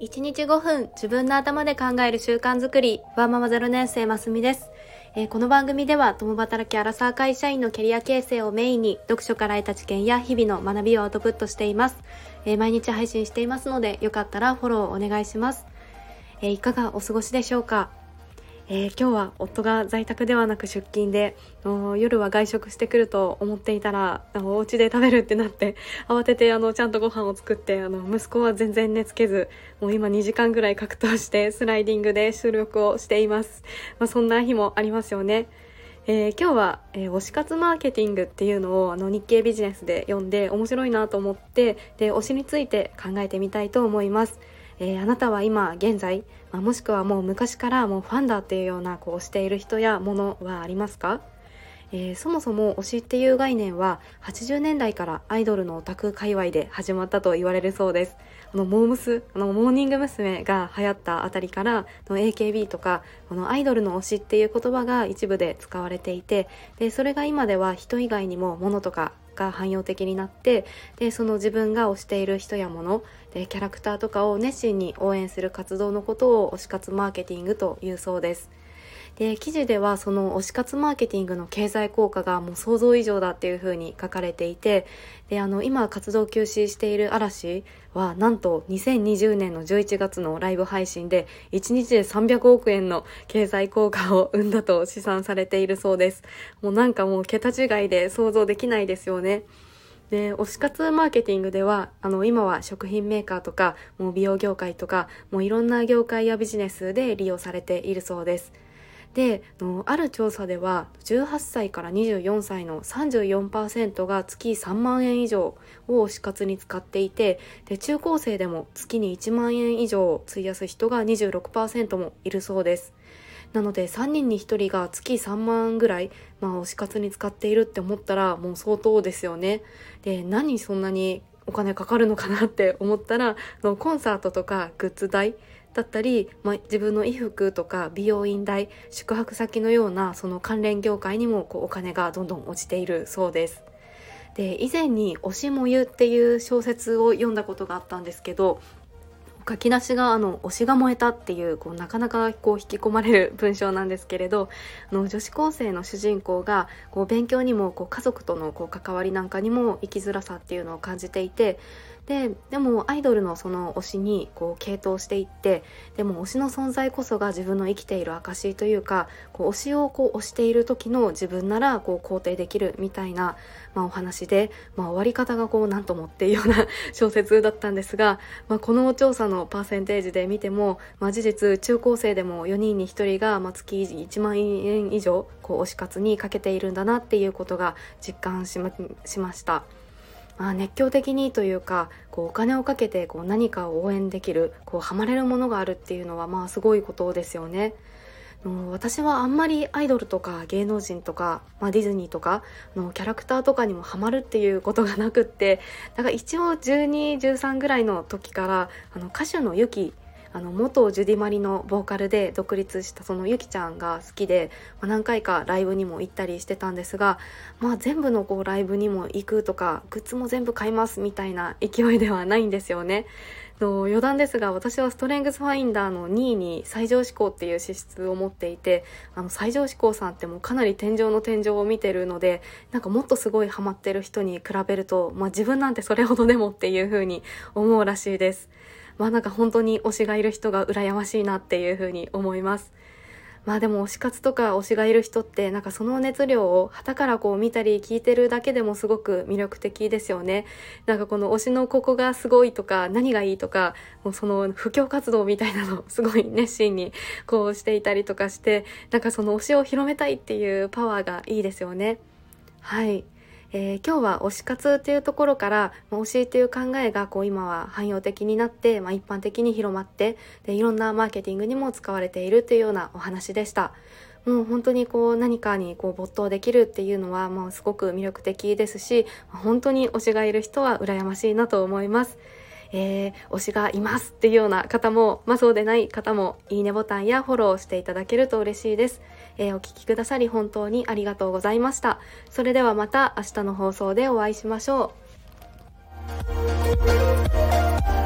1日5分自分の頭で考える習慣づくり。ワーママ0年生ますみです、えー、この番組では共働きアラサー会社員のキャリア形成をメインに読書から得た知見や日々の学びをアウトプットしています、えー、毎日配信していますのでよかったらフォローお願いします、えー、いかがお過ごしでしょうか？えー、今日は夫が在宅ではなく出勤で夜は外食してくると思っていたらお家で食べるってなって 慌ててあのちゃんとご飯を作ってあの息子は全然寝つけずもう今2時間ぐらい格闘してスライディングで収録をしています、まあ、そんな日もありますよねえー、今日は、えー、推し活マーケティングっていうのをあの日経ビジネスで読んで面白いなと思ってで推しについて考えてみたいと思います。えー、あなたは今現在、まあ、もしくはもう昔からもうファンだっていうようなこうしている人やものはありますか？えー、そもそも推しっていう概念は80年代からアイドルのオタク界隈で始まったと言われるそうですあのモームスあのモーニング娘。が流行ったあたりからの AKB とかこのアイドルの推しっていう言葉が一部で使われていてでそれが今では人以外にも物とかが汎用的になってでその自分が推している人やものでキャラクターとかを熱心に応援する活動のことを推し活マーケティングというそうです。で記事ではその推し活マーケティングの経済効果がもう想像以上だっていうふうに書かれていてであの今活動休止している嵐はなんと2020年の11月のライブ配信で1日で300億円の経済効果を生んだと試算されているそうです。もうなんかもう桁違いで想像できないですよね。で推し活マーケティングではあの今は食品メーカーとかもう美容業界とかもういろんな業界やビジネスで利用されているそうです。である調査では18歳から24歳の34%が月3万円以上を推し活に使っていてで中高生でも月に1万円以上を費やす人が26%もいるそうです。なので3人に1人が月3万ぐらい、まあ、推し活に使っているって思ったらもう相当ですよね。で何そんなにお金かかるのかなって思ったらコンサートとかグッズ代だったり、まあ、自分の衣服とか美容院代宿泊先のようなその関連業界にもこうお金がどんどん落ちているそうです。で以前に「推しもゆ」っていう小説を読んだことがあったんですけど書き出しがあの推しが燃えたっていうこうなかなかこう引き込まれる文章なんですけれどあの女子高生の主人公がこう勉強にもこう家族とのこう関わりなんかにも生きづらさっていうのを感じていてででもアイドルのその推しにこう傾倒していってでも推しの存在こそが自分の生きている証というかこう推しをこう推している時の自分ならこう肯定できるみたいな、まあ、お話で、まあ、終わり方がこう何ともっていうような小説だったんですが、まあ、この調査のパーセンテージで見ても、まあ、事実中高生でも4人に1人が、まあ、月1万円以上こう推し活にかけているんだなっていうことが実感しましました。まあ、熱狂的にというかこうお金をかけてこう何かを応援できるこうハマれるものがあるっていうのはまあすごいことですよね。私はあんまりアイドルとか芸能人とか、まあ、ディズニーとかのキャラクターとかにもハマるっていうことがなくってだから一応1213ぐらいの時からあの歌手のユキあの元ジュディマリのボーカルで独立したそのゆきちゃんが好きで、まあ、何回かライブにも行ったりしてたんですが、まあ、全部のこうライブにも行くとかグッズも全部買いますみたいな勢いではないんですよね。の余談ですが私はストレングスファインダーの2位に最上志向っていう資質を持っていてあの最上志向さんってもうかなり天井の天井を見てるのでなんかもっとすごいハマってる人に比べると、まあ、自分なんてそれほどでもっていう風に思うらしいです。まあなんか本当に推しがいる人が羨ましいなっていうふうに思います。まあでも推し活とか推しがいる人ってなんかその熱量を旗からこう見たり聞いてるだけでもすごく魅力的ですよね。なんかこの推しのここがすごいとか何がいいとかもうその布教活動みたいなのすごい熱心にこうしていたりとかしてなんかその推しを広めたいっていうパワーがいいですよね。はい。えー、今日は推し活っていうところから、まあ、推しっていう考えがこう今は汎用的になって、まあ、一般的に広まってでいろんなマーケティングにも使われているというようなお話でした。もう本当にこう何かにこう没頭できるっていうのはもうすごく魅力的ですし本当に推しがいる人は羨ましいなと思います。えー、推しがいますっていうような方も、まあそうでない方も、いいねボタンやフォローしていただけると嬉しいです。えー、お聴きくださり本当にありがとうございました。それではまた明日の放送でお会いしましょう。